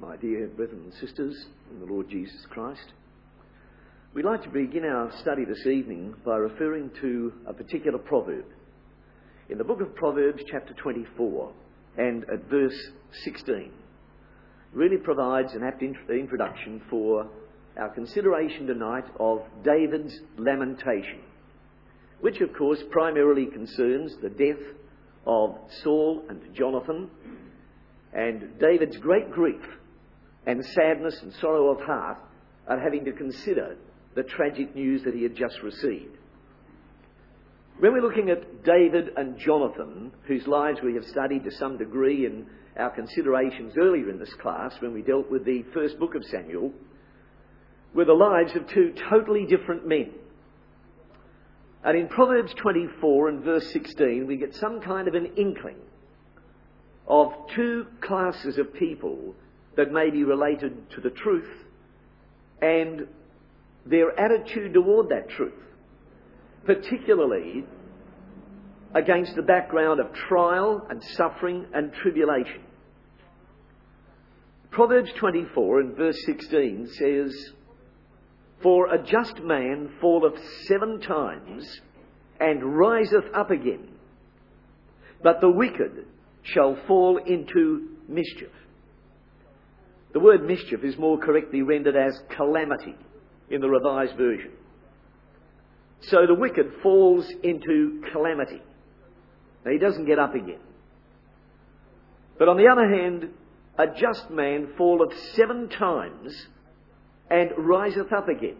my dear brethren and sisters in the Lord Jesus Christ. We'd like to begin our study this evening by referring to a particular proverb. In the book of Proverbs, chapter 24, and at verse 16, really provides an apt introduction for our consideration tonight of David's lamentation, which of course primarily concerns the death of Saul and Jonathan and David's great grief and sadness and sorrow of heart at having to consider the tragic news that he had just received. When we're looking at David and Jonathan, whose lives we have studied to some degree in our considerations earlier in this class when we dealt with the first book of Samuel, were the lives of two totally different men. And in Proverbs 24 and verse 16, we get some kind of an inkling of two classes of people that may be related to the truth and their attitude toward that truth, particularly against the background of trial and suffering and tribulation. Proverbs 24 and verse 16 says, For a just man falleth seven times and riseth up again, but the wicked shall fall into mischief. The word mischief is more correctly rendered as calamity in the Revised Version. So the wicked falls into calamity. Now he doesn't get up again. But on the other hand, a just man falleth seven times and riseth up again.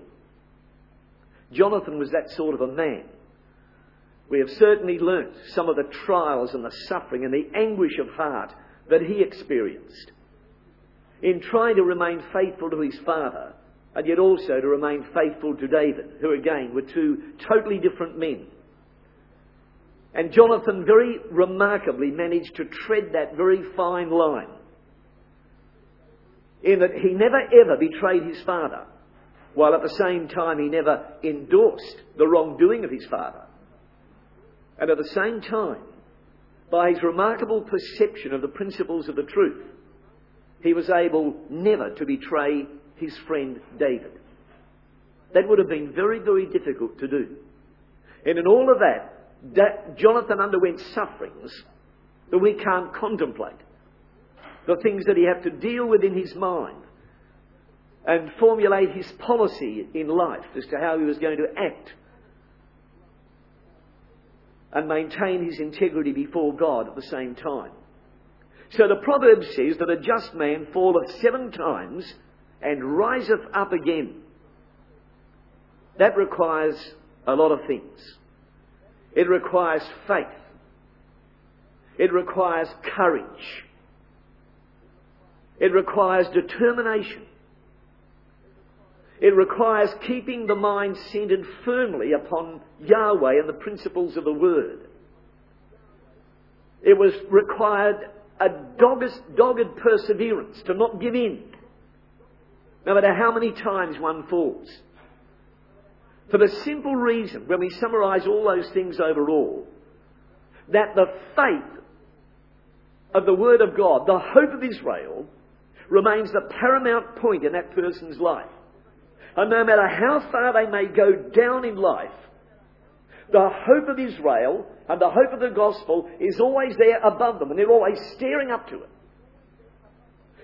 Jonathan was that sort of a man. We have certainly learnt some of the trials and the suffering and the anguish of heart that he experienced in trying to remain faithful to his father and yet also to remain faithful to David, who again were two totally different men. And Jonathan very remarkably managed to tread that very fine line in that he never ever betrayed his father, while at the same time he never endorsed the wrongdoing of his father. And at the same time, by his remarkable perception of the principles of the truth, he was able never to betray his friend David. That would have been very, very difficult to do. And in all of that, Jonathan underwent sufferings that we can't contemplate. The things that he had to deal with in his mind and formulate his policy in life as to how he was going to act and maintain his integrity before God at the same time. So the proverb says that a just man falleth seven times and riseth up again. That requires a lot of things. It requires faith. It requires courage. It requires determination. It requires keeping the mind centered firmly upon Yahweh and the principles of the Word. It was required a dogged, dogged perseverance to not give in, no matter how many times one falls. For the simple reason, when we summarize all those things overall, that the faith of the Word of God, the hope of Israel, remains the paramount point in that person's life. And no matter how far they may go down in life, the hope of Israel and the hope of the gospel is always there above them, and they're always staring up to it.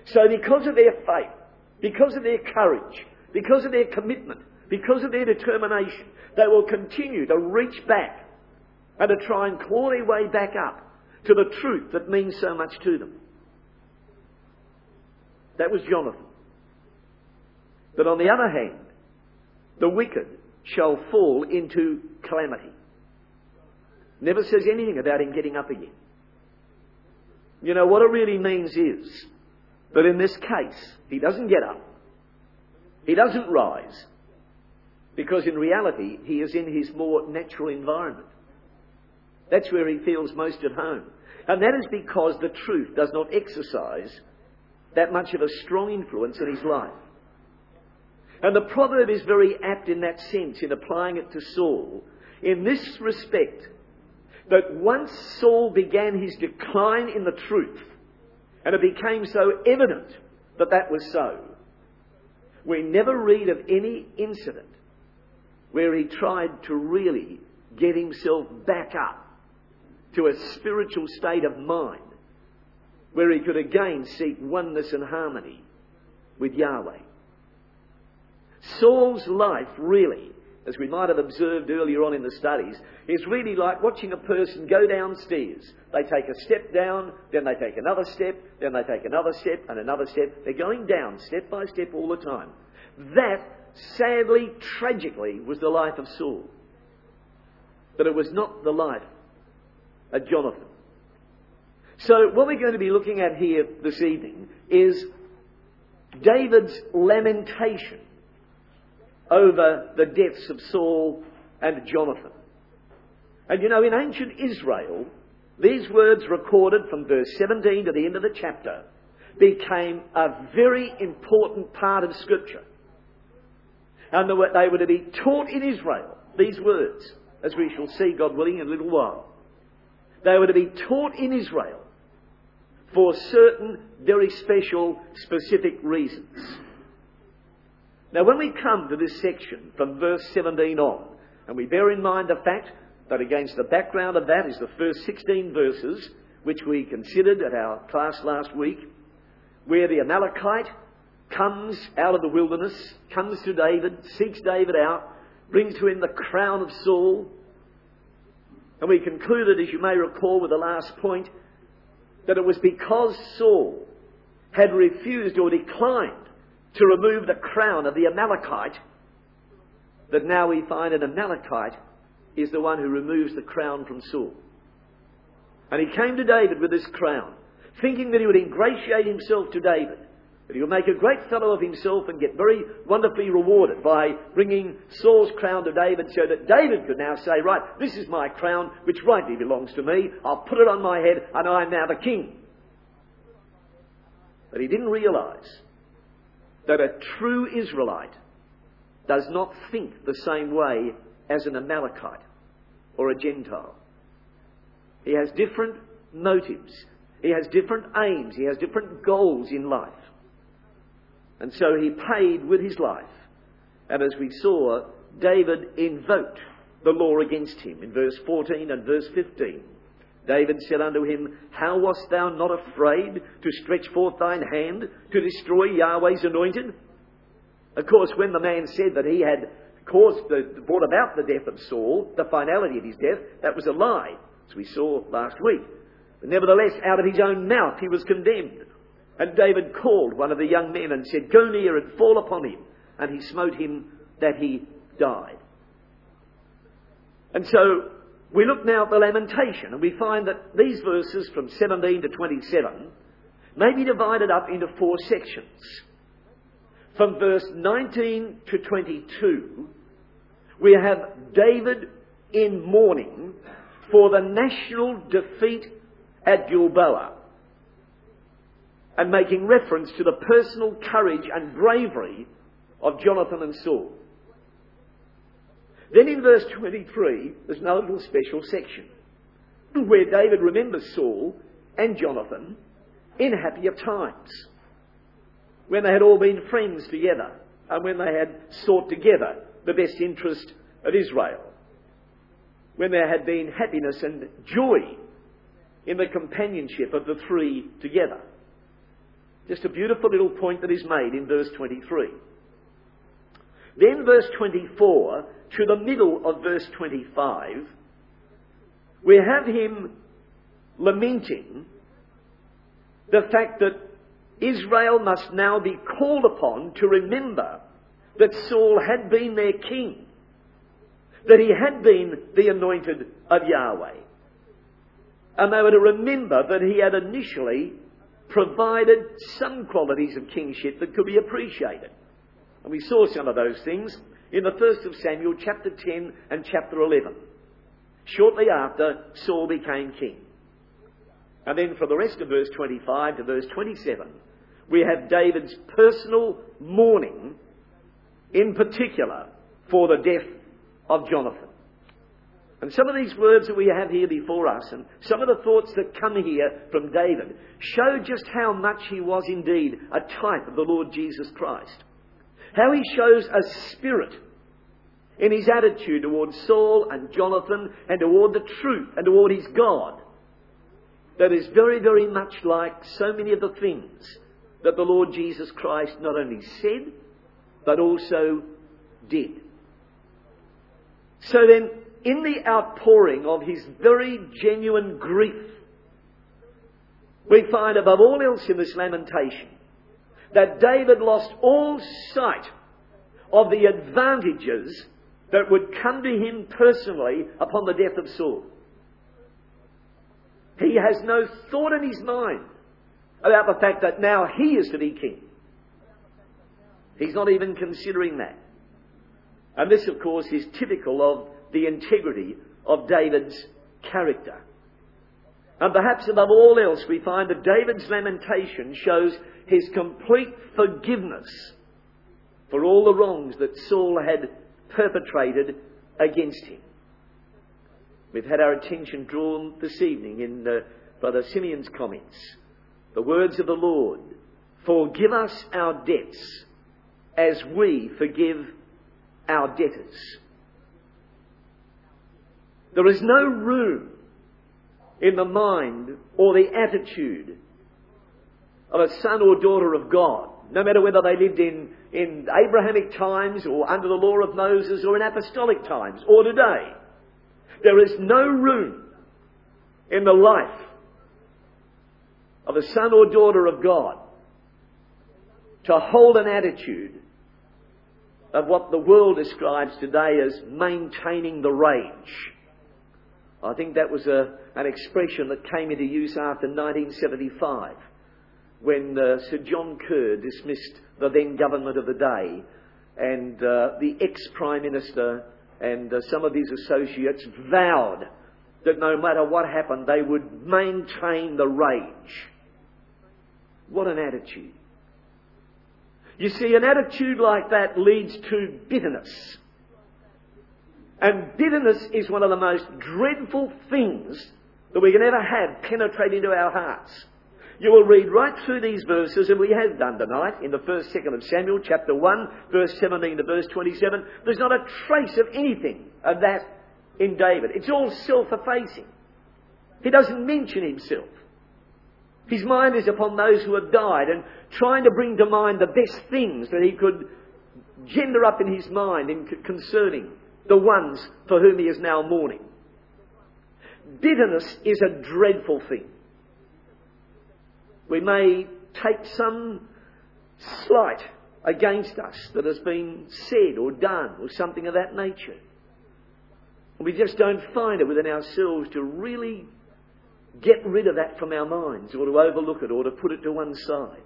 So, because of their faith, because of their courage, because of their commitment, because of their determination, they will continue to reach back and to try and claw their way back up to the truth that means so much to them. That was Jonathan. But on the other hand, the wicked shall fall into calamity. Never says anything about him getting up again. You know, what it really means is that in this case, he doesn't get up. He doesn't rise. Because in reality, he is in his more natural environment. That's where he feels most at home. And that is because the truth does not exercise that much of a strong influence in his life. And the proverb is very apt in that sense in applying it to Saul in this respect that once Saul began his decline in the truth, and it became so evident that that was so. We never read of any incident where he tried to really get himself back up to a spiritual state of mind where he could again seek oneness and harmony with Yahweh. Saul's life really as we might have observed earlier on in the studies, is really like watching a person go downstairs. They take a step down, then they take another step, then they take another step and another step. They're going down step by step all the time. That, sadly, tragically, was the life of Saul. But it was not the life of Jonathan. So, what we're going to be looking at here this evening is David's lamentation over the deaths of Saul and Jonathan. And you know, in ancient Israel, these words recorded from verse 17 to the end of the chapter became a very important part of Scripture. And they were to be taught in Israel, these words, as we shall see, God willing, in a little while. They were to be taught in Israel for certain very special, specific reasons. Now, when we come to this section from verse 17 on, and we bear in mind the fact that against the background of that is the first 16 verses, which we considered at our class last week, where the Amalekite comes out of the wilderness, comes to David, seeks David out, brings to him the crown of Saul. And we concluded, as you may recall with the last point, that it was because Saul had refused or declined to remove the crown of the Amalekite, that now we find an Amalekite is the one who removes the crown from Saul. And he came to David with this crown, thinking that he would ingratiate himself to David, that he would make a great fellow of himself and get very wonderfully rewarded by bringing Saul's crown to David so that David could now say, right, this is my crown which rightly belongs to me. I'll put it on my head and I am now the king. But he didn't realize that a true Israelite does not think the same way as an Amalekite or a Gentile. He has different motives. He has different aims. He has different goals in life. And so he paid with his life. And as we saw, David invoked the law against him in verse 14 and verse 15. David said unto him, How wast thou not afraid to stretch forth thine hand to destroy Yahweh's anointed? Of course, when the man said that he had caused the, brought about the death of Saul, the finality of his death, that was a lie, as we saw last week. But nevertheless, out of his own mouth he was condemned. And David called one of the young men and said, Go near and fall upon him. And he smote him that he died. And so we look now at the lamentation and we find that these verses from 17 to 27 may be divided up into four sections. From verse 19 to 22, we have David in mourning for the national defeat at Gilboa and making reference to the personal courage and bravery of Jonathan and Saul. Then in verse 23, there's another little special section where David remembers Saul and Jonathan in happier times, when they had all been friends together and when they had sought together the best interest of Israel, when there had been happiness and joy in the companionship of the three together. Just a beautiful little point that is made in verse 23. Then verse 24 to the middle of verse 25, we have him lamenting the fact that Israel must now be called upon to remember that Saul had been their king, that he had been the anointed of Yahweh. And they were to remember that he had initially provided some qualities of kingship that could be appreciated. And we saw some of those things in the first of Samuel, chapter 10 and chapter 11. Shortly after, Saul became king. And then from the rest of verse 25 to verse 27, we have David's personal mourning, in particular, for the death of Jonathan. And some of these words that we have here before us, and some of the thoughts that come here from David, show just how much he was indeed a type of the Lord Jesus Christ. How he shows a spirit in his attitude towards Saul and Jonathan and toward the truth and toward his God that is very, very much like so many of the things that the Lord Jesus Christ not only said, but also did. So then, in the outpouring of his very genuine grief, we find above all else in this lamentation that David lost all sight of the advantages that would come to him personally upon the death of Saul. He has no thought in his mind about the fact that now he is to be king. He's not even considering that. And this, of course, is typical of the integrity of David's character. And perhaps above all else, we find that David's lamentation shows his complete forgiveness for all the wrongs that Saul had perpetrated against him. We've had our attention drawn this evening in uh, Brother Simeon's comments. The words of the Lord Forgive us our debts as we forgive our debtors. There is no room in the mind or the attitude of a son or daughter of God, no matter whether they lived in, in Abrahamic times or under the law of Moses or in apostolic times or today. There is no room in the life of a son or daughter of God to hold an attitude of what the world describes today as maintaining the rage. I think that was a, an expression that came into use after 1975 when uh, Sir John Kerr dismissed the then government of the day and uh, the ex-Prime Minister and uh, some of his associates vowed that no matter what happened, they would maintain the rage. What an attitude. You see, an attitude like that leads to bitterness. And bitterness is one of the most dreadful things that we can ever have penetrate into our hearts. You will read right through these verses, and we have done tonight, in the first, second of Samuel, chapter 1, verse 17 to verse 27. There's not a trace of anything of that in David. It's all self-effacing. He doesn't mention himself. His mind is upon those who have died and trying to bring to mind the best things that he could gender up in his mind in concerning the ones for whom he is now mourning. Bitterness is a dreadful thing. We may take some slight against us that has been said or done or something of that nature. We just don't find it within ourselves to really get rid of that from our minds or to overlook it or to put it to one side.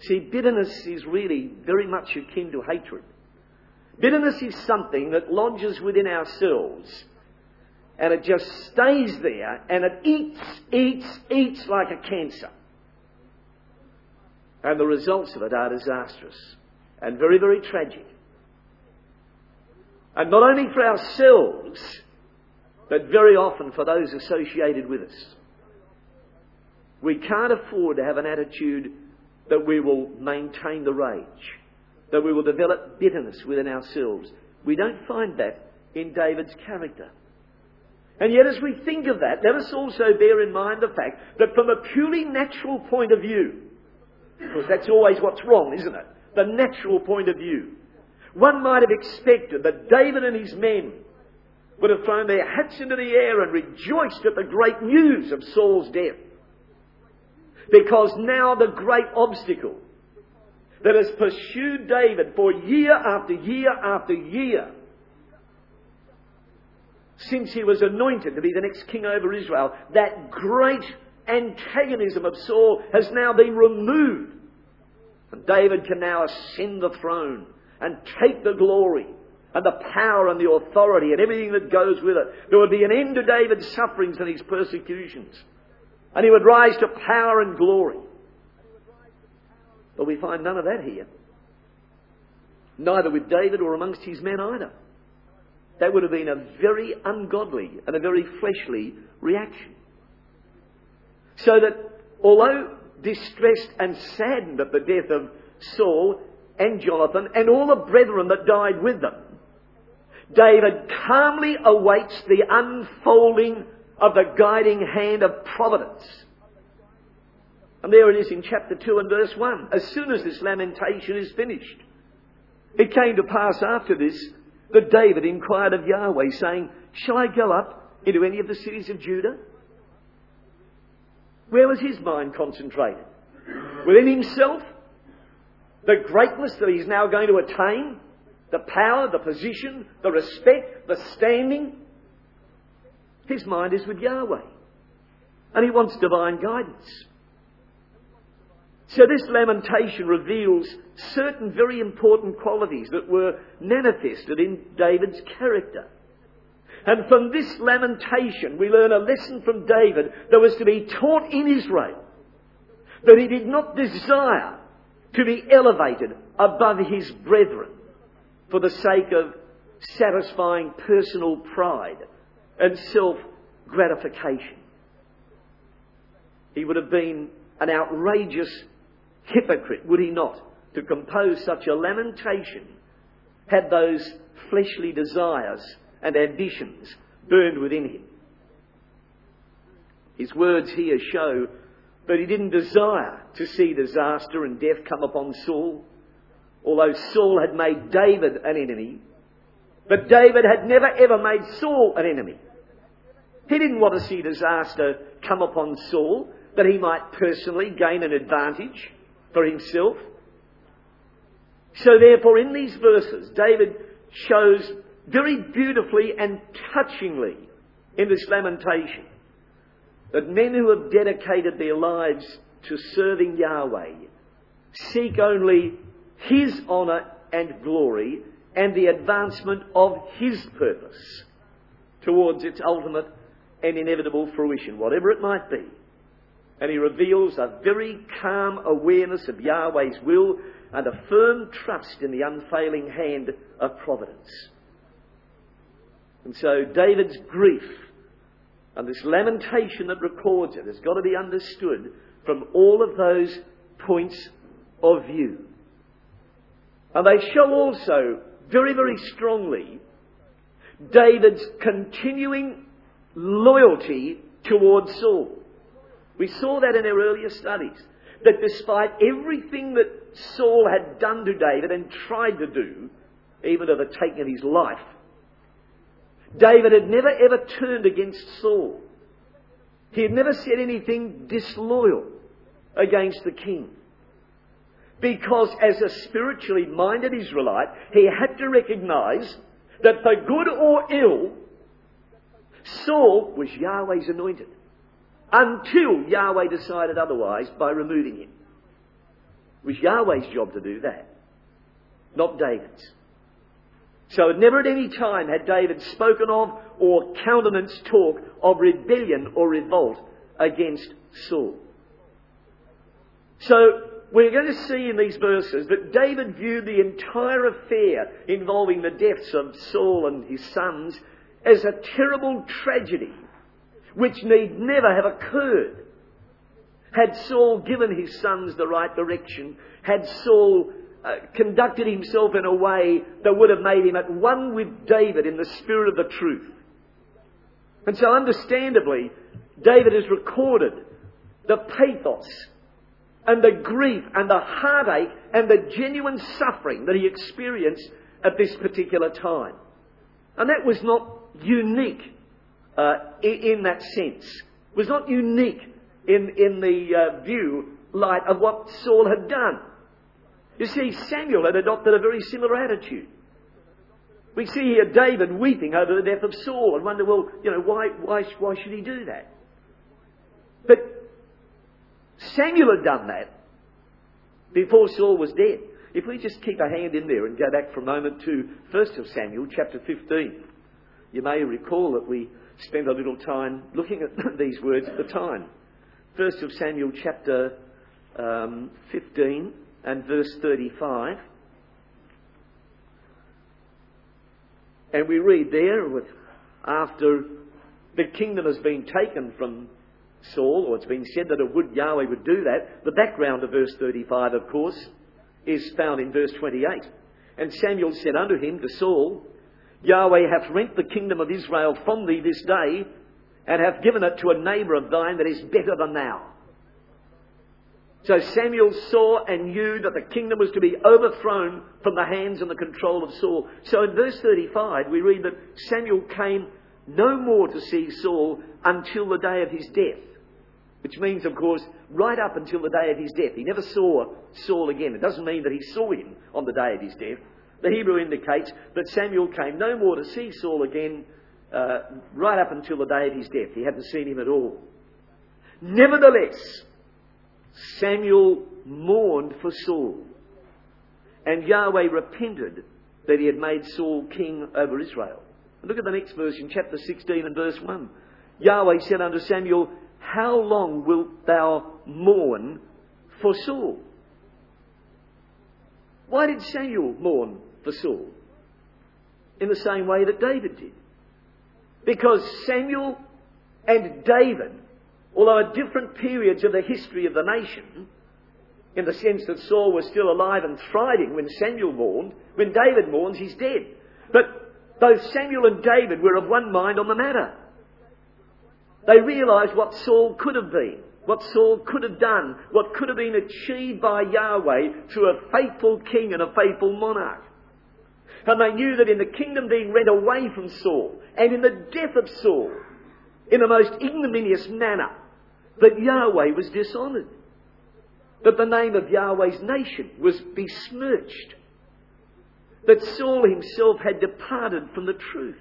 See, bitterness is really very much akin to hatred. Bitterness is something that lodges within ourselves and it just stays there and it eats, eats, eats like a cancer. And the results of it are disastrous and very, very tragic. And not only for ourselves, but very often for those associated with us. We can't afford to have an attitude that we will maintain the rage, that we will develop bitterness within ourselves. We don't find that in David's character. And yet, as we think of that, let us also bear in mind the fact that from a purely natural point of view, because that's always what's wrong, isn't it? The natural point of view. One might have expected that David and his men would have thrown their hats into the air and rejoiced at the great news of Saul's death. Because now the great obstacle that has pursued David for year after year after year since he was anointed to be the next king over Israel, that great antagonism of Saul has now been removed. And David can now ascend the throne and take the glory and the power and the authority and everything that goes with it. There would be an end to David's sufferings and his persecutions. And he would rise to power and glory. But we find none of that here. Neither with David or amongst his men either. That would have been a very ungodly and a very fleshly reaction. So that although distressed and saddened at the death of Saul and Jonathan and all the brethren that died with them, David calmly awaits the unfolding of the guiding hand of providence. And there it is in chapter 2 and verse 1. As soon as this lamentation is finished, it came to pass after this that David inquired of Yahweh, saying, Shall I go up into any of the cities of Judah? Where was his mind concentrated? Within himself? The greatness that he's now going to attain? The power, the position, the respect, the standing? His mind is with Yahweh. And he wants divine guidance. So this lamentation reveals certain very important qualities that were manifested in David's character. And from this lamentation, we learn a lesson from David that was to be taught in Israel. That he did not desire to be elevated above his brethren for the sake of satisfying personal pride and self gratification. He would have been an outrageous hypocrite, would he not, to compose such a lamentation had those fleshly desires and ambitions burned within him. His words here show that he didn't desire to see disaster and death come upon Saul, although Saul had made David an enemy. But David had never ever made Saul an enemy. He didn't want to see disaster come upon Saul that he might personally gain an advantage for himself. So therefore, in these verses, David shows very beautifully and touchingly in this lamentation that men who have dedicated their lives to serving Yahweh seek only His honour and glory and the advancement of His purpose towards its ultimate and inevitable fruition, whatever it might be. And he reveals a very calm awareness of Yahweh's will and a firm trust in the unfailing hand of providence. And so David's grief and this lamentation that records it has got to be understood from all of those points of view. And they show also very, very strongly David's continuing loyalty towards Saul. We saw that in our earlier studies. That despite everything that Saul had done to David and tried to do, even to the taking of his life, David had never ever turned against Saul. He had never said anything disloyal against the king. Because as a spiritually minded Israelite, he had to recognize that for good or ill, Saul was Yahweh's anointed until Yahweh decided otherwise by removing him. It was Yahweh's job to do that, not David's. So never at any time had David spoken of or countenanced talk of rebellion or revolt against Saul. So we're going to see in these verses that David viewed the entire affair involving the deaths of Saul and his sons as a terrible tragedy which need never have occurred. Had Saul given his sons the right direction, had Saul uh, conducted himself in a way that would have made him at one with David in the spirit of the truth. And so understandably, David has recorded the pathos and the grief and the heartache and the genuine suffering that he experienced at this particular time. And that was not unique uh, in that sense. Was not unique in, in the uh, view, light of what Saul had done. You see, Samuel had adopted a very similar attitude. We see here David weeping over the death of Saul and wonder, well, you know, why, why, why should he do that? But Samuel had done that before Saul was dead. If we just keep a hand in there and go back for a moment to 1st of Samuel, chapter 15, you may recall that we spend a little time looking at these words at the time. First of Samuel chapter um, 15 and verse 35. And we read there, with, after the kingdom has been taken from Saul, or it's been said that it would, Yahweh would do that. The background of verse 35, of course, is found in verse 28. And Samuel said unto him, to Saul, Yahweh hath rent the kingdom of Israel from thee this day, and hath given it to a neighbour of thine that is better than thou. So Samuel saw and knew that the kingdom was to be overthrown from the hands and the control of Saul. So in verse 35, we read that Samuel came no more to see Saul until the day of his death. Which means, of course, right up until the day of his death. He never saw Saul again. It doesn't mean that he saw him on the day of his death. The Hebrew indicates that Samuel came no more to see Saul again uh, right up until the day of his death. He hadn't seen him at all. Nevertheless, Samuel mourned for Saul. And Yahweh repented that he had made Saul king over Israel. Look at the next verse in chapter 16 and verse 1. Yahweh said unto Samuel, How long wilt thou mourn for Saul? Why did Samuel mourn for Saul? In the same way that David did. Because Samuel and David, although at different periods of the history of the nation, in the sense that Saul was still alive and thriving when Samuel mourned, when David mourns, he's dead. But both Samuel and David were of one mind on the matter. They realised what Saul could have been, what Saul could have done, what could have been achieved by Yahweh through a faithful king and a faithful monarch. And they knew that in the kingdom being rent away from Saul, and in the death of Saul, in the most ignominious manner, that Yahweh was dishonoured. That the name of Yahweh's nation was besmirched that Saul himself had departed from the truth.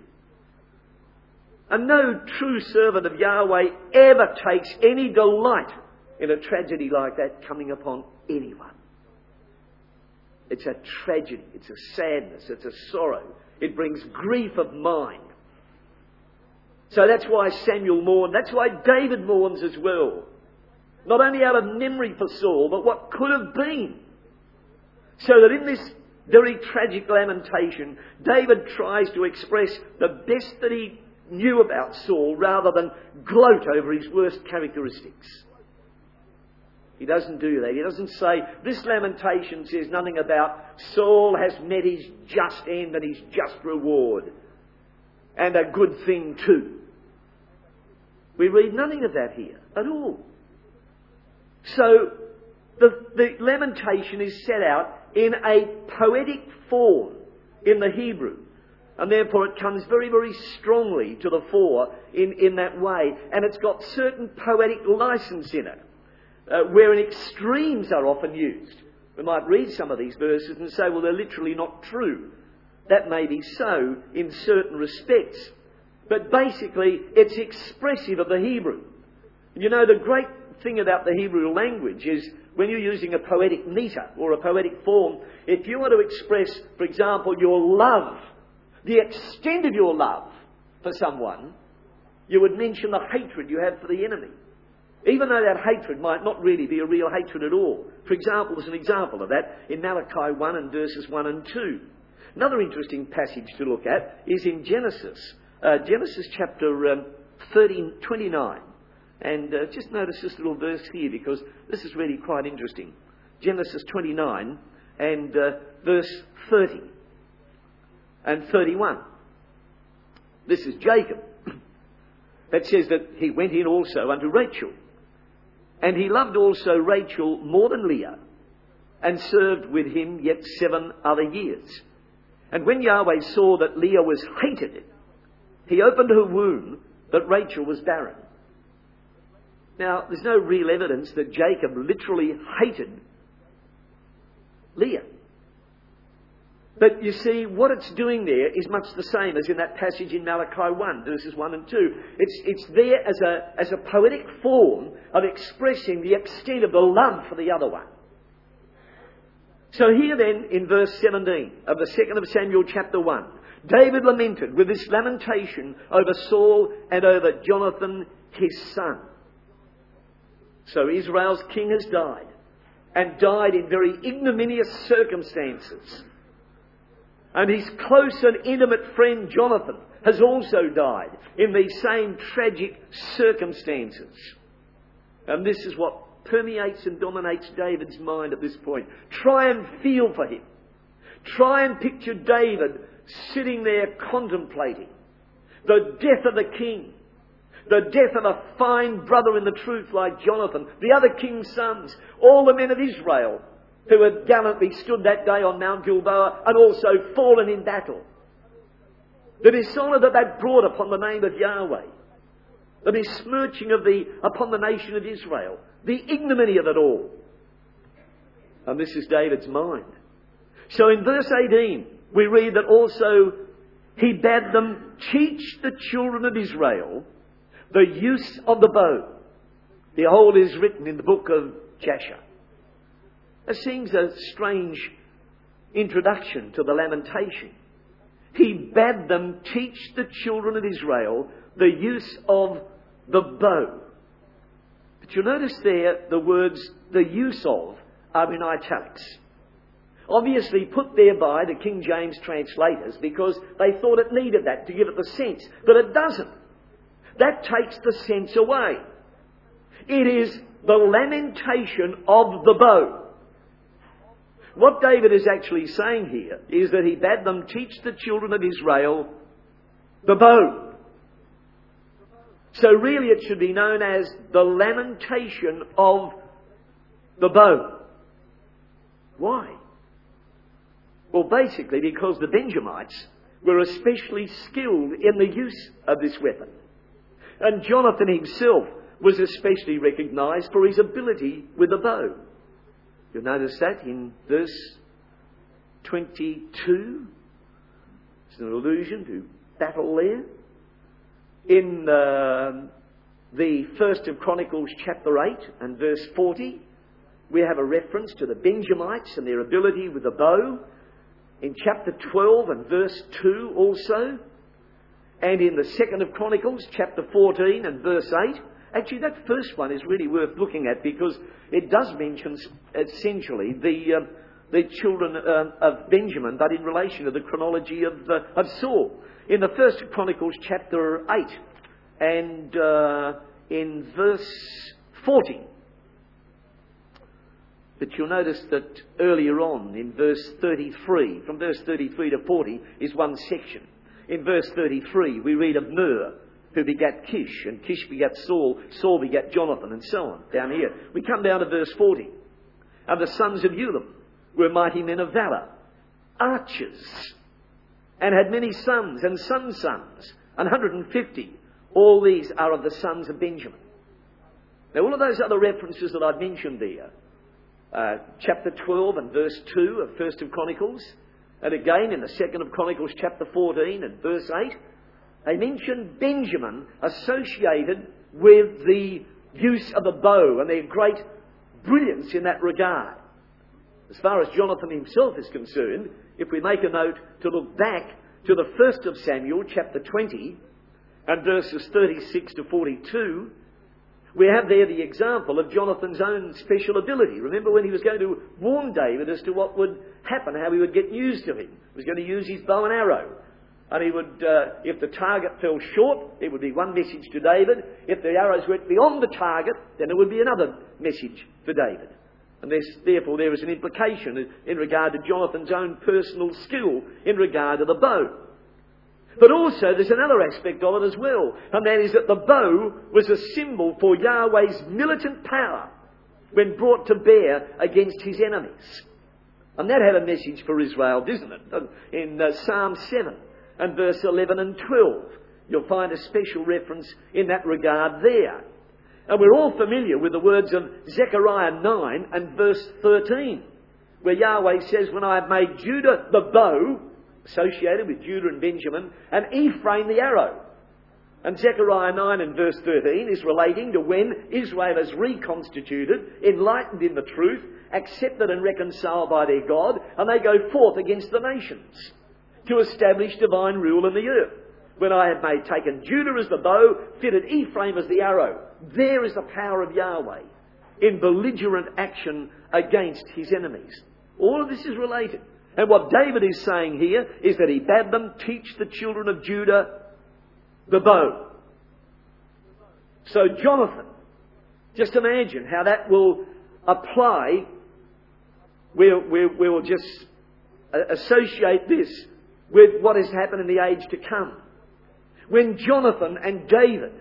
And no true servant of Yahweh ever takes any delight in a tragedy like that coming upon anyone. It's a tragedy, it's a sadness, it's a sorrow. It brings grief of mind. So that's why Samuel mourned. That's why David mourns as well. Not only out of memory for Saul, but what could have been. So that in this very tragic lamentation, David tries to express the best that he knew about Saul rather than gloat over his worst characteristics. He doesn't do that. He doesn't say, this lamentation says nothing about Saul has met his just end and his just reward. And a good thing too. We read nothing of that here at all. So, the, the lamentation is set out in a poetic form in the Hebrew. And therefore it comes very, very strongly to the fore in, in that way. And it's got certain poetic license in it, uh, wherein extremes are often used. We might read some of these verses and say, well, they're literally not true. That may be so in certain respects. But basically, it's expressive of the Hebrew. You know, the great thing about the Hebrew language is when you're using a poetic meter or a poetic form, if you want to express, for example, your love, the extent of your love for someone, you would mention the hatred you have for the enemy. Even though that hatred might not really be a real hatred at all. For example, there's an example of that in Malachi 1 and verses 1 and 2. Another interesting passage to look at is in Genesis. Uh, Genesis chapter um, 30, 29. And uh, just notice this little verse here because this is really quite interesting. Genesis 29 and uh, verse 30 and 31. This is Jacob. that says that he went in also unto Rachel. And he loved also Rachel more than Leah, and served with him yet seven other years. And when Yahweh saw that Leah was hated, he opened her womb, that Rachel was barren. Now, there's no real evidence that Jacob literally hated Leah. But you see, what it's doing there is much the same as in that passage in Malachi 1, verses 1 and 2. It's, it's there as a, as a poetic form of expressing the extent of the love for the other one. So here then, in verse 17 of the second of Samuel chapter 1, David lamented with this lamentation over Saul and over Jonathan his son. So Israel's king has died, and died in very ignominious circumstances. And his close and intimate friend Jonathan has also died in these same tragic circumstances. And this is what permeates and dominates David's mind at this point. Try and feel for him. Try and picture David sitting there contemplating the death of the king, the death of a fine brother in the truth like Jonathan, the other king's sons, all the men of Israel who had gallantly stood that day on Mount Gilboa and also fallen in battle. The dishonour that that brought upon the name of Yahweh, the besmirching of the, upon the nation of Israel, the ignominy of it all. And this is David's mind. So in verse 18, we read that also he bade them teach the children of Israel the use of the bow. The whole is written in the book of Jasher. It seems a strange introduction to the lamentation. He bade them teach the children of Israel the use of the bow. But you'll notice there the words the use of are in italics. Obviously put there by the King James translators because they thought it needed that to give it the sense. But it doesn't. That takes the sense away. It is the lamentation of the bow. What David is actually saying here is that he bade them teach the children of Israel the bow. So really it should be known as the lamentation of the bow. Why? Well, basically because the Benjamites were especially skilled in the use of this weapon. And Jonathan himself was especially recognized for his ability with the bow. You'll notice that in verse 22. It's an allusion to battle there. In uh, the first of Chronicles chapter 8 and verse 40, we have a reference to the Benjamites and their ability with the bow. In chapter 12 and verse 2 also. And in the second of Chronicles, chapter 14 and verse 8, Actually, that first one is really worth looking at because it does mention essentially the, uh, the children uh, of Benjamin, but in relation to the chronology of, uh, of Saul. In the first Chronicles chapter 8 and uh, in verse 40, but you'll notice that earlier on in verse 33, from verse 33 to 40 is one section. In verse 33, we read of Ner, who begat Kish, and Kish begat Saul, Saul begat Jonathan, and so on, down here. We come down to verse 40. And the sons of Ulam were mighty men of valour, archers, and had many sons and sons' sons, hundred and fifty. All these are of the sons of Benjamin. Now, all of those other references that I've mentioned there, uh, chapter 12 and verse 2 of First of Chronicles, and again in the second of Chronicles, chapter 14 and verse 8, they mention Benjamin associated with the use of the bow and their great brilliance in that regard. As far as Jonathan himself is concerned, if we make a note to look back to the first of Samuel, chapter 20, and verses 36 to 42, we have there the example of Jonathan's own special ability. Remember when he was going to warn David as to what would happen, how he would get news to him. He was going to use his bow and arrow. And he would, uh, if the target fell short, it would be one message to David. If the arrows went beyond the target, then it would be another message for David. And therefore, there is an implication in regard to Jonathan's own personal skill in regard to the bow. But also, there's another aspect of it as well, and that is that the bow was a symbol for Yahweh's militant power when brought to bear against his enemies. And that had a message for Israel, didn't it? In uh, Psalm 7 and verse 11 and 12. You'll find a special reference in that regard there. And we're all familiar with the words of Zechariah 9 and verse 13, where Yahweh says, When I have made Judah the bow, associated with Judah and Benjamin, and Ephraim the arrow. And Zechariah 9 and verse 13 is relating to when Israel is reconstituted, enlightened in the truth, accepted and reconciled by their God, and they go forth against the nations to establish divine rule in the earth. When I had made taken Judah as the bow, fitted Ephraim as the arrow. There is the power of Yahweh in belligerent action against his enemies. All of this is related. And what David is saying here is that he bade them teach the children of Judah the bow. So Jonathan, just imagine how that will apply. We'll, we'll, we'll just associate this with what has happened in the age to come. When Jonathan and David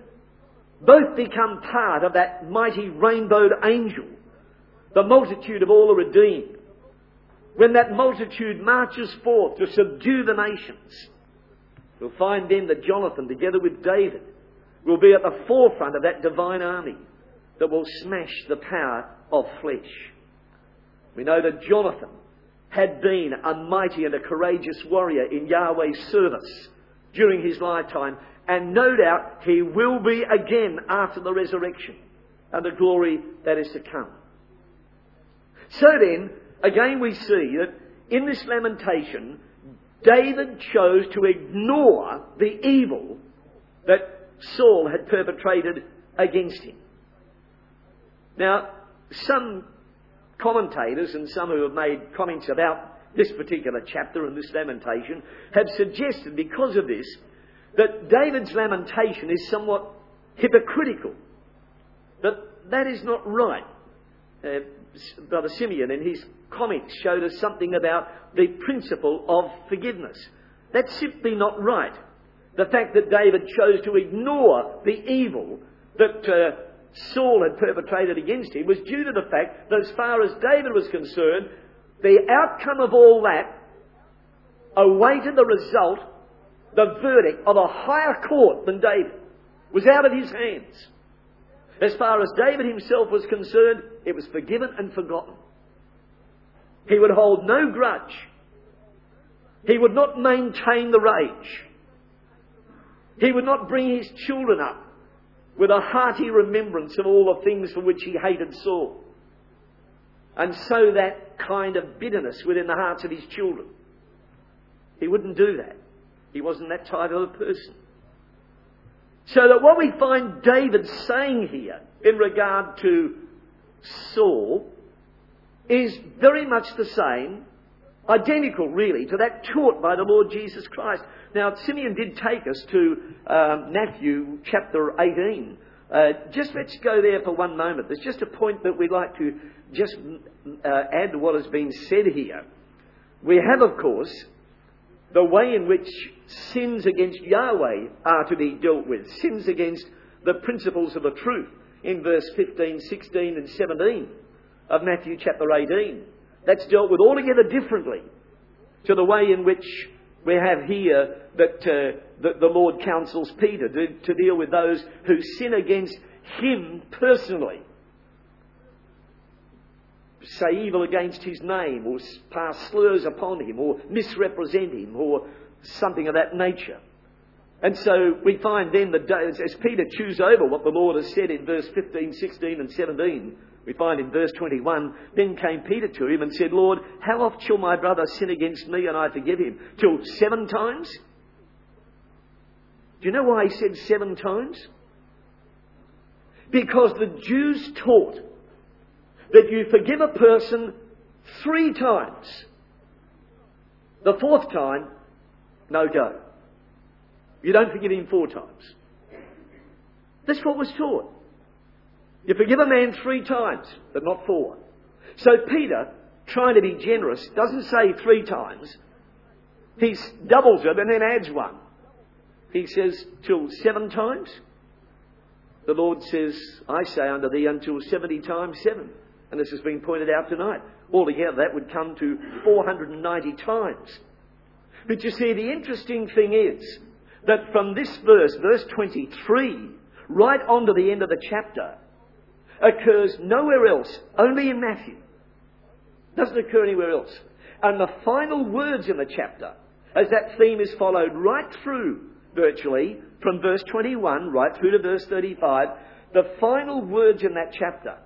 both become part of that mighty rainbowed angel, the multitude of all the redeemed, when that multitude marches forth to subdue the nations, we'll find then that Jonathan, together with David, will be at the forefront of that divine army that will smash the power of flesh. We know that Jonathan had been a mighty and a courageous warrior in Yahweh's service during his lifetime, and no doubt he will be again after the resurrection and the glory that is to come. So then, again we see that in this lamentation, David chose to ignore the evil that Saul had perpetrated against him. Now, some commentators and some who have made comments about this particular chapter and this lamentation have suggested because of this that David's lamentation is somewhat hypocritical. That that is not right. Uh, Brother Simeon in his comments showed us something about the principle of forgiveness. That's simply not right. The fact that David chose to ignore the evil that uh, Saul had perpetrated against him was due to the fact that as far as David was concerned, the outcome of all that awaited the result, the verdict of a higher court than David was out of his hands. As far as David himself was concerned, it was forgiven and forgotten. He would hold no grudge. He would not maintain the rage. He would not bring his children up with a hearty remembrance of all the things for which he hated Saul. And sow that kind of bitterness within the hearts of his children. He wouldn't do that. He wasn't that type of a person. So that what we find David saying here in regard to Saul is very much the same, identical really, to that taught by the Lord Jesus Christ. Now, Simeon did take us to um, Matthew chapter 18. Uh, just let's go there for one moment. There's just a point that we'd like to just uh, add to what has been said here. We have, of course, the way in which sins against Yahweh are to be dealt with, sins against the principles of the truth in verse 15, 16, and 17 of Matthew chapter 18. That's dealt with altogether differently to the way in which we have here that, uh, that the Lord counsels Peter to, to deal with those who sin against him personally. Say evil against his name, or pass slurs upon him, or misrepresent him, or something of that nature. And so we find then that as Peter chews over what the Lord has said in verse 15, 16, and 17, we find in verse 21, then came Peter to him and said, Lord, how oft shall my brother sin against me and I forgive him? Till seven times? Do you know why he said seven times? Because the Jews taught that you forgive a person three times. The fourth time, no go. You don't forgive him four times. That's what was taught. You forgive a man three times, but not four. So Peter, trying to be generous, doesn't say three times. He doubles it and then adds one. He says, till seven times. The Lord says, I say unto thee until 70 times seven. And this has been pointed out tonight. Altogether, that would come to 490 times. But you see, the interesting thing is that from this verse, verse 23, right on to the end of the chapter, occurs nowhere else, only in Matthew. Doesn't occur anywhere else. And the final words in the chapter, as that theme is followed right through, virtually, from verse 21 right through to verse 35, the final words in that chapter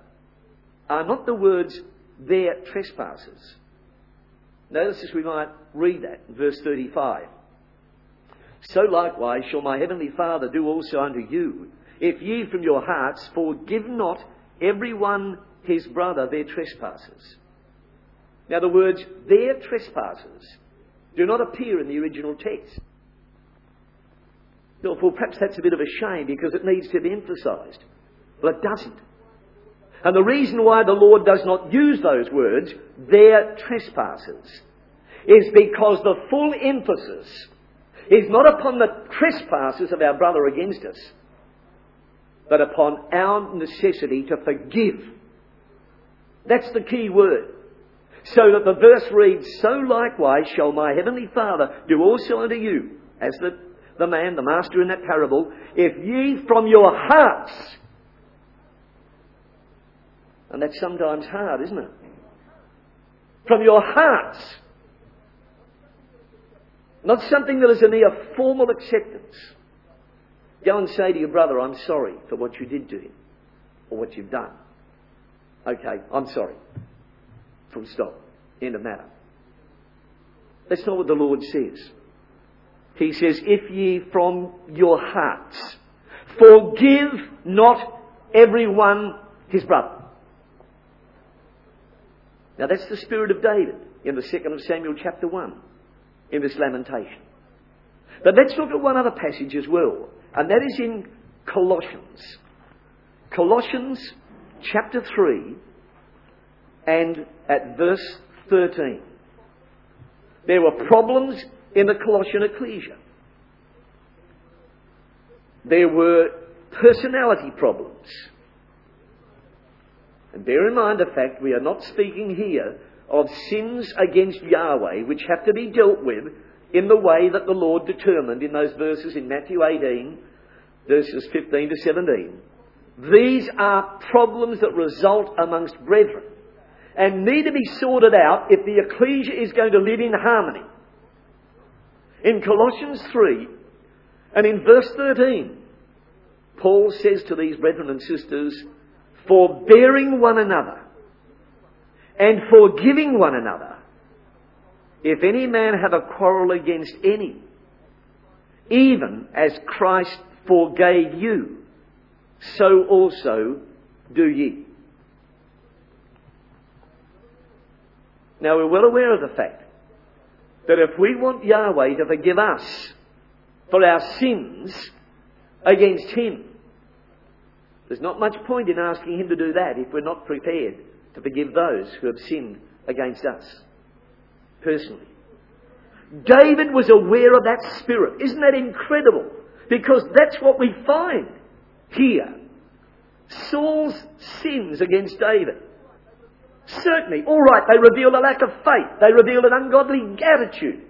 are not the words, their trespasses. Notice as we might read that in verse 35. So likewise shall my heavenly Father do also unto you, if ye from your hearts forgive not every one his brother their trespasses. Now, the words their trespasses do not appear in the original text. Therefore, perhaps that's a bit of a shame because it needs to be emphasised. Well, it doesn't. And the reason why the Lord does not use those words, their trespasses, is because the full emphasis is not upon the trespasses of our brother against us, but upon our necessity to forgive. That's the key word. So that the verse reads, So likewise shall my heavenly Father do also unto you, as the, the man, the master in that parable, if ye from your hearts, and that's sometimes hard, isn't it? From your hearts, not something that is a mere formal acceptance. Go and say to your brother, I'm sorry for what you did to him, or what you've done. Okay, I'm sorry. Full stop. End of matter. That's not what the Lord says. He says, If ye from your hearts forgive not everyone his brother. Now that's the spirit of David in the second of Samuel chapter 1 in this lamentation. But let's look at one other passage as well, and that is in Colossians. Colossians chapter 3 and at verse 13. There were problems in the Colossian ecclesia. There were personality problems. And bear in mind the fact we are not speaking here of sins against Yahweh which have to be dealt with in the way that the Lord determined in those verses in Matthew 18, verses 15 to 17. These are problems that result amongst brethren and need to be sorted out if the ecclesia is going to live in harmony. In Colossians 3 and in verse 13, Paul says to these brethren and sisters, forbearing one another and forgiving one another, if any man have a quarrel against any, even as Christ forgave you, so also do ye. Now we're well aware of the fact that if we want Yahweh to forgive us for our sins against Him, there's not much point in asking Him to do that if we're not prepared to forgive those who have sinned against us personally. David was aware of that spirit. Isn't that incredible? Because that's what we find here. Saul's sins against David. Certainly, all right, they reveal a lack of faith. They reveal an ungodly attitude.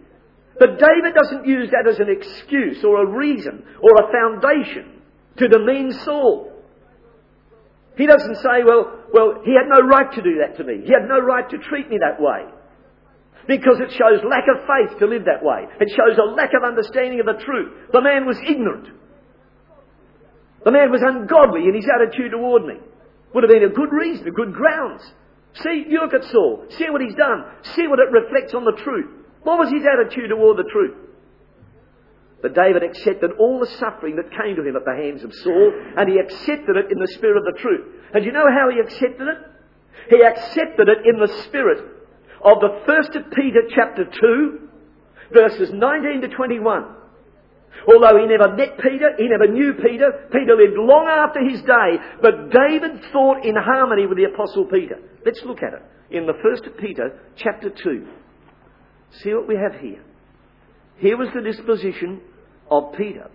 But David doesn't use that as an excuse or a reason or a foundation to demean Saul. He doesn't say, well, well, he had no right to do that to me. He had no right to treat me that way. Because it shows lack of faith to live that way. It shows a lack of understanding of the truth. The man was ignorant. The man was ungodly in his attitude toward me. Would have been a good reason, a good grounds. See, you look at Saul. See what he's done. See what it reflects on the truth. What was his attitude toward the truth? But David accepted all the suffering that came to him at the hands of Saul, and he accepted it in the spirit of the truth. And you know how he accepted it? He accepted it in the spirit of the first of Peter chapter 2, verses 19 to 21. Although he never met Peter, he never knew Peter, Peter lived long after his day, but David thought in harmony with the apostle Peter. Let's look at it in the first of Peter chapter 2. See what we have here. Here was the disposition of Peter.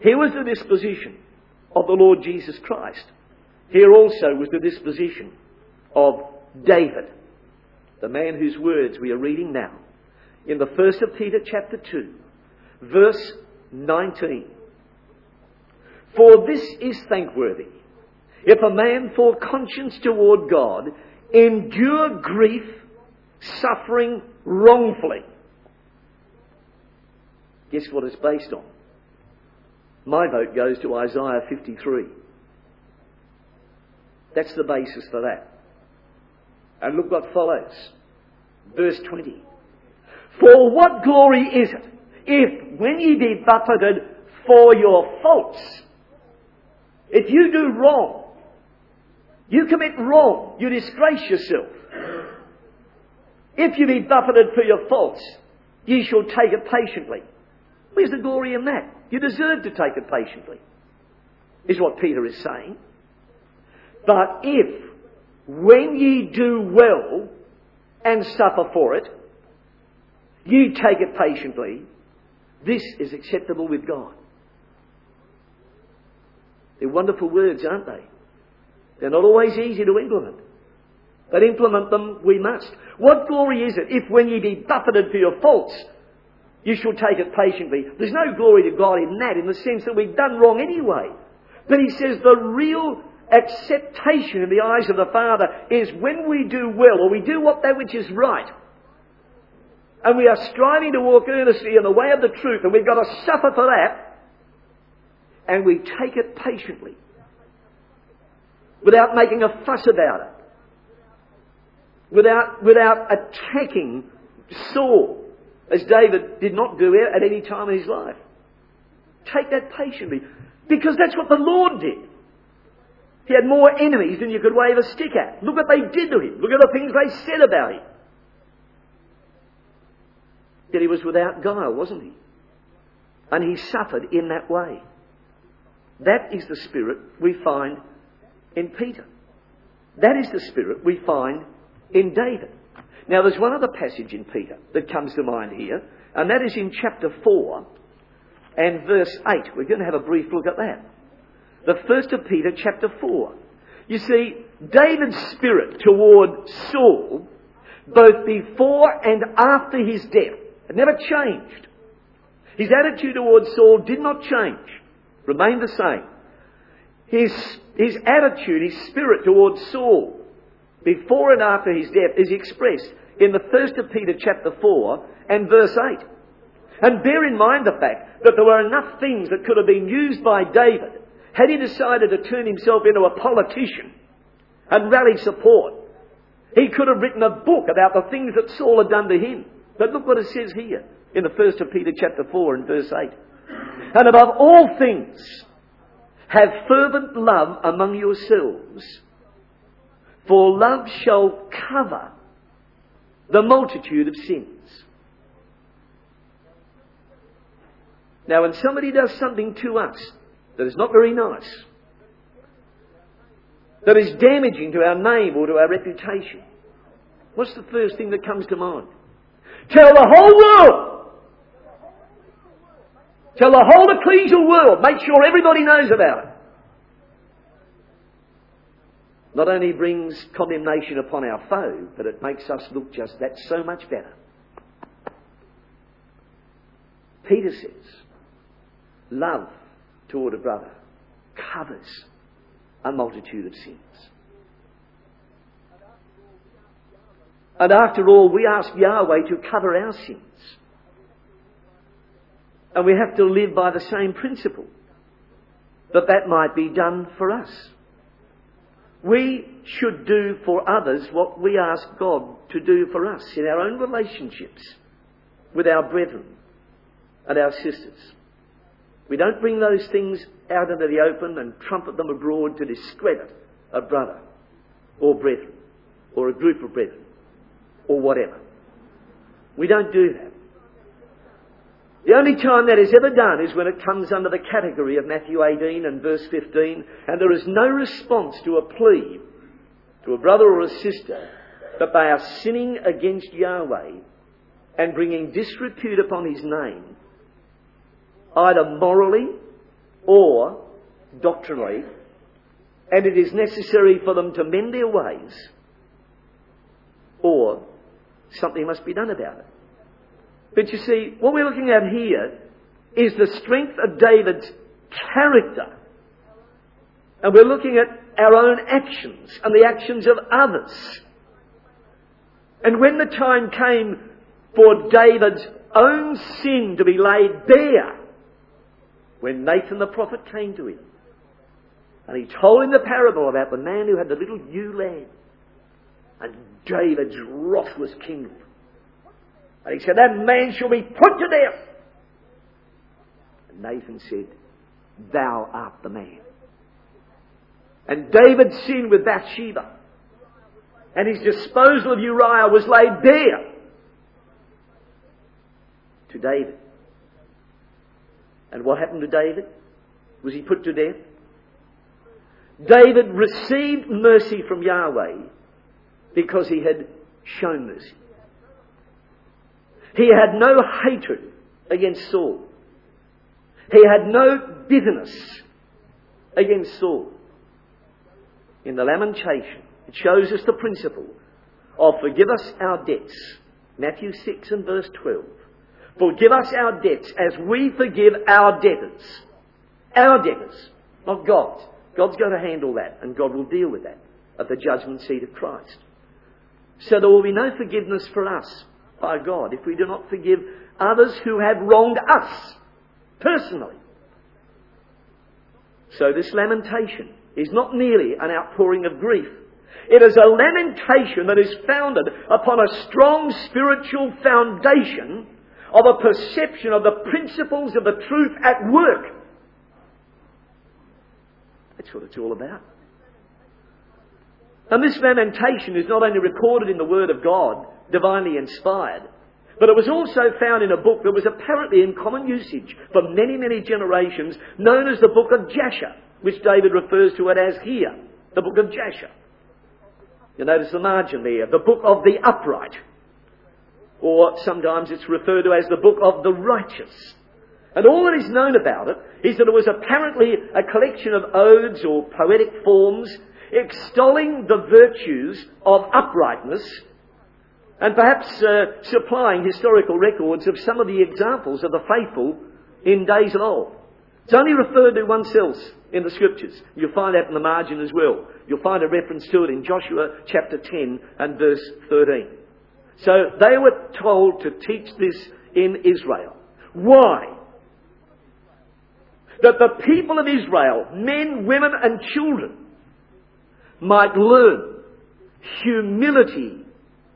Here was the disposition of the Lord Jesus Christ. Here also was the disposition of David, the man whose words we are reading now. In the first of Peter chapter 2, verse 19. For this is thankworthy. If a man for conscience toward God endure grief, suffering wrongfully, Guess what it's based on? My vote goes to Isaiah 53. That's the basis for that. And look what follows. Verse 20. For what glory is it if, when ye be buffeted for your faults, if you do wrong, you commit wrong, you disgrace yourself. If you be buffeted for your faults, ye shall take it patiently. Where's the glory in that? You deserve to take it patiently, is what Peter is saying. But if, when ye do well and suffer for it, you take it patiently, this is acceptable with God. They're wonderful words, aren't they? They're not always easy to implement. But implement them we must. What glory is it if when ye be buffeted for your faults, you shall take it patiently? There's no glory to God in that, in the sense that we've done wrong anyway. But he says the real acceptation in the eyes of the Father is when we do well, or we do what that which is right, and we are striving to walk earnestly in the way of the truth, and we've got to suffer for that, and we take it patiently, without making a fuss about it without, without attacking Saul, as David did not do at any time in his life. Take that patiently, because that's what the Lord did. He had more enemies than you could wave a stick at. Look what they did to him. Look at the things they said about him. Yet he was without guile, wasn't he? And he suffered in that way. That is the spirit we find in Peter. That is the spirit we find in David. Now, there's one other passage in Peter that comes to mind here, and that is in chapter 4 and verse 8. We're going to have a brief look at that. The first of Peter, chapter 4. You see, David's spirit toward Saul, both before and after his death, had never changed. His attitude towards Saul did not change, remained the same. His, his attitude, his spirit towards Saul, before and after his death is expressed in the first of Peter chapter 4 and verse 8. And bear in mind the fact that there were enough things that could have been used by David had he decided to turn himself into a politician and rally support. He could have written a book about the things that Saul had done to him. But look what it says here in the first of Peter chapter 4 and verse 8. And above all things, have fervent love among yourselves for love shall cover the multitude of sins. Now, when somebody does something to us that is not very nice, that is damaging to our name or to our reputation, what's the first thing that comes to mind? Tell the whole world! Tell the whole ecclesial world. Make sure everybody knows about it not only brings condemnation upon our foe, but it makes us look just that so much better. Peter says, love toward a brother covers a multitude of sins. And after all, we ask Yahweh to cover our sins. And we have to live by the same principle that that might be done for us. We should do for others what we ask God to do for us in our own relationships with our brethren and our sisters. We don't bring those things out into the open and trumpet them abroad to discredit a brother or brethren or a group of brethren or whatever. We don't do that. The only time that is ever done is when it comes under the category of Matthew 18 and verse 15, and there is no response to a plea to a brother or a sister that they are sinning against Yahweh and bringing disrepute upon His name, either morally or doctrinally, and it is necessary for them to mend their ways, or something must be done about it. But you see, what we're looking at here is the strength of David's character. And we're looking at our own actions and the actions of others. And when the time came for David's own sin to be laid bare, when Nathan the prophet came to him, and he told him the parable about the man who had the little ewe lamb, and David's wrath was kindled. And he said, That man shall be put to death. And Nathan said, Thou art the man. And David sinned with Bathsheba. And his disposal of Uriah was laid bare. to David. And what happened to David? Was he put to death? David received mercy from Yahweh because he had shown mercy. He had no hatred against Saul. He had no bitterness against Saul. In the lamentation, it shows us the principle of forgive us our debts. Matthew 6 and verse 12. Forgive us our debts as we forgive our debtors. Our debtors, not God's. God's going to handle that, and God will deal with that at the judgment seat of Christ. So there will be no forgiveness for us by God if we do not forgive others who have wronged us personally. So this lamentation is not merely an outpouring of grief. It is a lamentation that is founded upon a strong spiritual foundation of a perception of the principles of the truth at work. That's what it's all about. And this lamentation is not only recorded in the Word of God, divinely inspired, but it was also found in a book that was apparently in common usage for many, many generations, known as the Book of Jasher, which David refers to it as here, the Book of Jasher. You notice the margin there, the Book of the Upright, or sometimes it's referred to as the Book of the Righteous. And all that is known about it is that it was apparently a collection of odes or poetic forms extolling the virtues of uprightness and perhaps uh, supplying historical records of some of the examples of the faithful in days of old. It's only referred to once else in the scriptures. You'll find that in the margin as well. You'll find a reference to it in Joshua chapter 10 and verse 13. So they were told to teach this in Israel. Why? That the people of Israel, men, women and children, might learn humility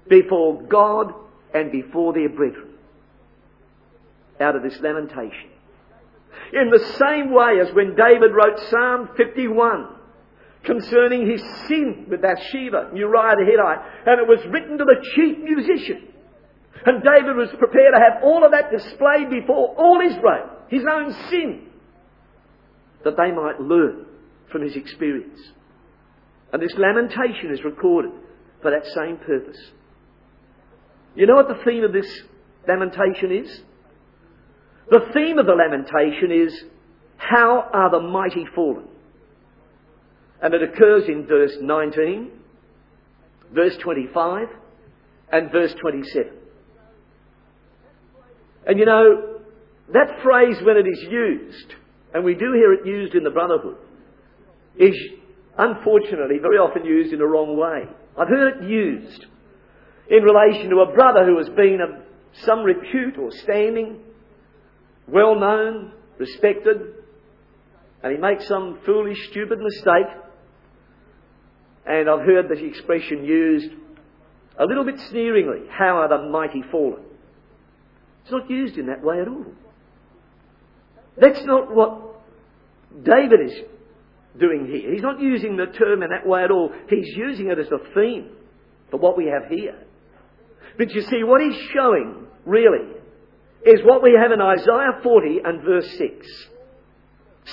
before God and before their brethren out of this lamentation. In the same way as when David wrote Psalm 51 concerning his sin with Bathsheba, Uriah the Hittite, and it was written to the chief musician. And David was prepared to have all of that displayed before all Israel, his own sin, that they might learn from his experience. And this lamentation is recorded for that same purpose. You know what the theme of this lamentation is? The theme of the lamentation is, How are the mighty fallen? And it occurs in verse 19, verse 25, and verse 27. And you know, that phrase when it is used, and we do hear it used in the brotherhood, is unfortunately, very often used in the wrong way. I've heard it used in relation to a brother who has been of some repute or standing, well known, respected, and he makes some foolish, stupid mistake. And I've heard the expression used a little bit sneeringly how are the mighty fallen? It's not used in that way at all. That's not what David is doing here. He's not using the term in that way at all. He's using it as a theme for what we have here. But you see, what he's showing, really, is what we have in Isaiah 40 and verse 6.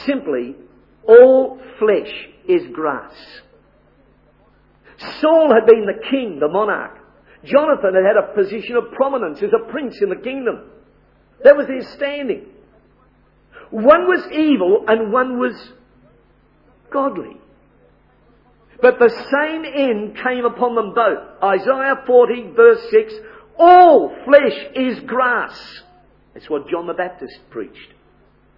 Simply, all flesh is grass. Saul had been the king, the monarch. Jonathan had had a position of prominence as a prince in the kingdom. That was his standing. One was evil and one was godly. But the same end came upon them both. Isaiah 40 verse 6, all flesh is grass. That's what John the Baptist preached.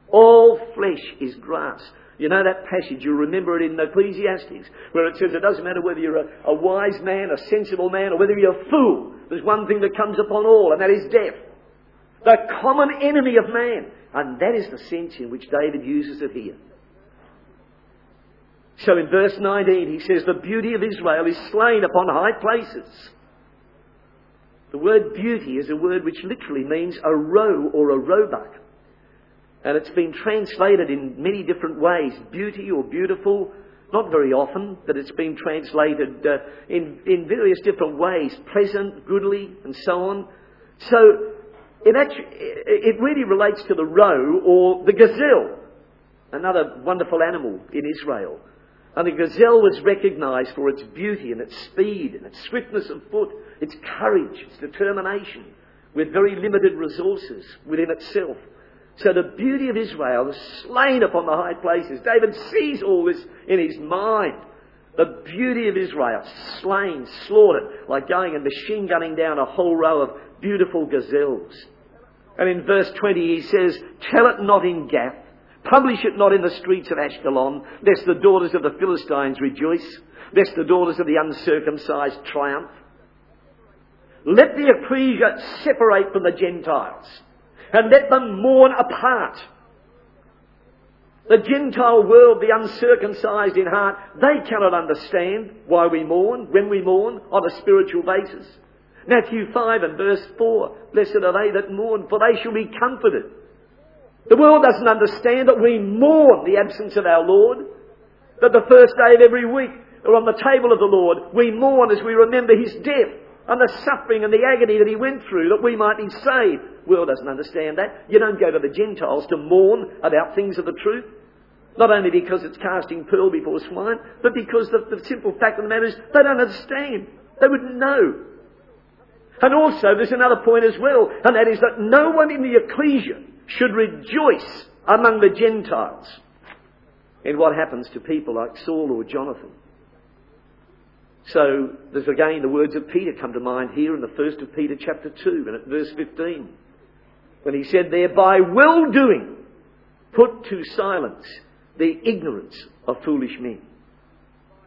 All flesh is grass. You know that passage, you remember it in Ecclesiastes, where it says it doesn't matter whether you're a, a wise man, a sensible man, or whether you're a fool. There's one thing that comes upon all, and that is death. The common enemy of man. And that is the sense in which David uses it here. So in verse 19 he says, The beauty of Israel is slain upon high places. The word beauty is a word which literally means a roe or a roebuck. And it's been translated in many different ways. Beauty or beautiful, not very often, but it's been translated uh, in, in various different ways. Pleasant, goodly, and so on. So it, actually, it really relates to the roe or the gazelle, another wonderful animal in Israel. And the gazelle was recognized for its beauty and its speed and its swiftness of foot, its courage, its determination, with very limited resources within itself. So the beauty of Israel is slain upon the high places. David sees all this in his mind. The beauty of Israel, slain, slaughtered, like going and machine gunning down a whole row of beautiful gazelles. And in verse 20 he says, Tell it not in Gath, Publish it not in the streets of Ashkelon, lest the daughters of the Philistines rejoice, lest the daughters of the uncircumcised triumph. Let the ecclesia separate from the Gentiles, and let them mourn apart. The Gentile world, the uncircumcised in heart, they cannot understand why we mourn, when we mourn, on a spiritual basis. Matthew 5 and verse 4, Blessed are they that mourn, for they shall be comforted. The world doesn't understand that we mourn the absence of our Lord. That the first day of every week, or on the table of the Lord, we mourn as we remember His death and the suffering and the agony that He went through that we might be saved. World doesn't understand that. You don't go to the Gentiles to mourn about things of the truth. Not only because it's casting pearl before swine, but because the, the simple fact of the matter is they don't understand. They wouldn't know. And also, there's another point as well, and that is that no one in the ecclesia should rejoice among the Gentiles in what happens to people like Saul or Jonathan. So there's again the words of Peter come to mind here in the first of Peter chapter 2 and at verse 15 when he said there, by well doing put to silence the ignorance of foolish men.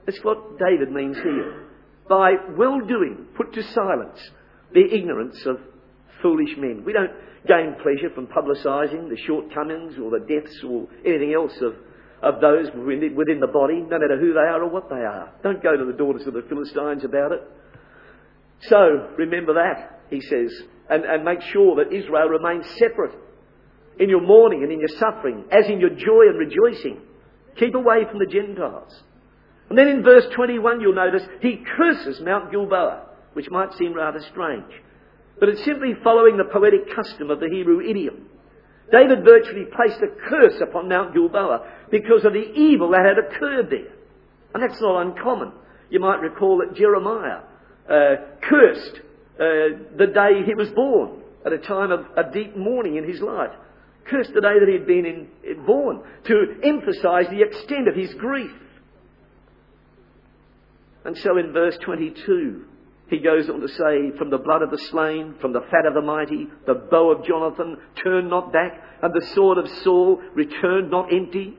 That's what David means here. By well doing put to silence the ignorance of foolish men. We don't gain pleasure from publicising the shortcomings or the deaths or anything else of, of those within the body, no matter who they are or what they are. Don't go to the daughters of the Philistines about it. So, remember that, he says, and, and make sure that Israel remains separate in your mourning and in your suffering, as in your joy and rejoicing. Keep away from the Gentiles. And then in verse 21, you'll notice he curses Mount Gilboa, which might seem rather strange. But it's simply following the poetic custom of the Hebrew idiom. David virtually placed a curse upon Mount Gilboa because of the evil that had occurred there. And that's not uncommon. You might recall that Jeremiah uh, cursed uh, the day he was born at a time of a deep mourning in his life. Cursed the day that he had been in, born to emphasize the extent of his grief. And so in verse 22, he goes on to say, From the blood of the slain, from the fat of the mighty, the bow of Jonathan, turn not back, and the sword of Saul, return not empty.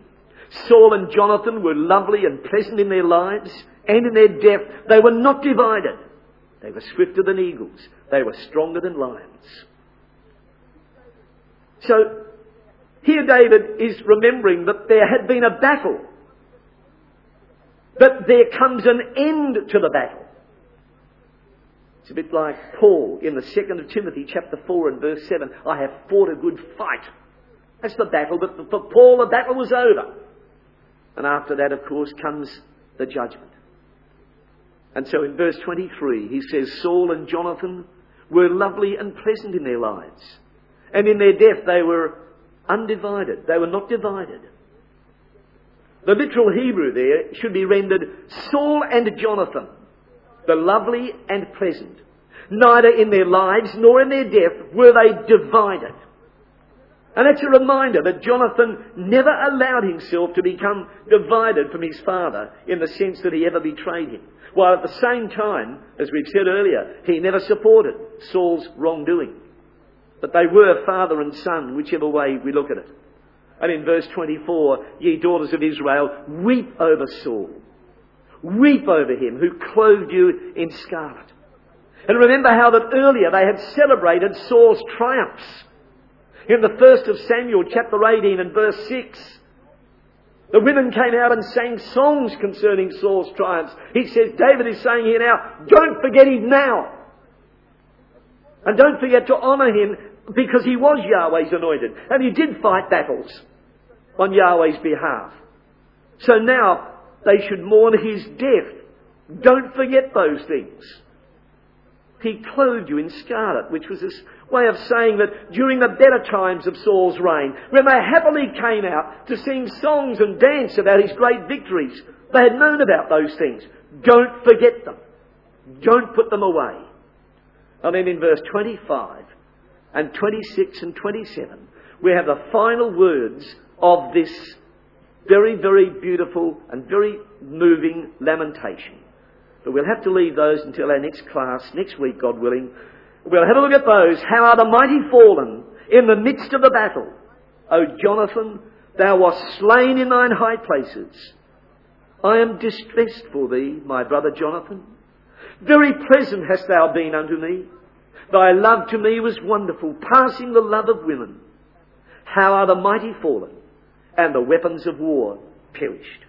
Saul and Jonathan were lovely and pleasant in their lives, and in their death they were not divided. They were swifter than eagles, they were stronger than lions. So, here David is remembering that there had been a battle, but there comes an end to the battle. It's a bit like Paul in the second of Timothy chapter 4 and verse 7. I have fought a good fight. That's the battle, but for Paul the battle was over. And after that, of course, comes the judgment. And so in verse 23, he says, Saul and Jonathan were lovely and pleasant in their lives. And in their death, they were undivided. They were not divided. The literal Hebrew there should be rendered Saul and Jonathan the lovely and pleasant. Neither in their lives nor in their death were they divided. And it's a reminder that Jonathan never allowed himself to become divided from his father in the sense that he ever betrayed him. While at the same time, as we've said earlier, he never supported Saul's wrongdoing. But they were father and son, whichever way we look at it. And in verse 24, ye daughters of Israel, weep over Saul Weep over him who clothed you in scarlet. And remember how that earlier they had celebrated Saul's triumphs. In the first of Samuel chapter 18 and verse 6, the women came out and sang songs concerning Saul's triumphs. He says, David is saying here now, don't forget him now. And don't forget to honour him because he was Yahweh's anointed. And he did fight battles on Yahweh's behalf. So now, they should mourn his death. Don't forget those things. He clothed you in scarlet, which was this way of saying that during the better times of Saul's reign, when they happily came out to sing songs and dance about his great victories, they had known about those things. Don't forget them. Don't put them away. And then in verse 25 and 26 and 27, we have the final words of this very, very beautiful and very moving lamentation. But we'll have to leave those until our next class, next week, God willing. We'll have a look at those. How are the mighty fallen in the midst of the battle? O Jonathan, thou wast slain in thine high places. I am distressed for thee, my brother Jonathan. Very pleasant hast thou been unto me. Thy love to me was wonderful, passing the love of women. How are the mighty fallen, and the weapons of war perished.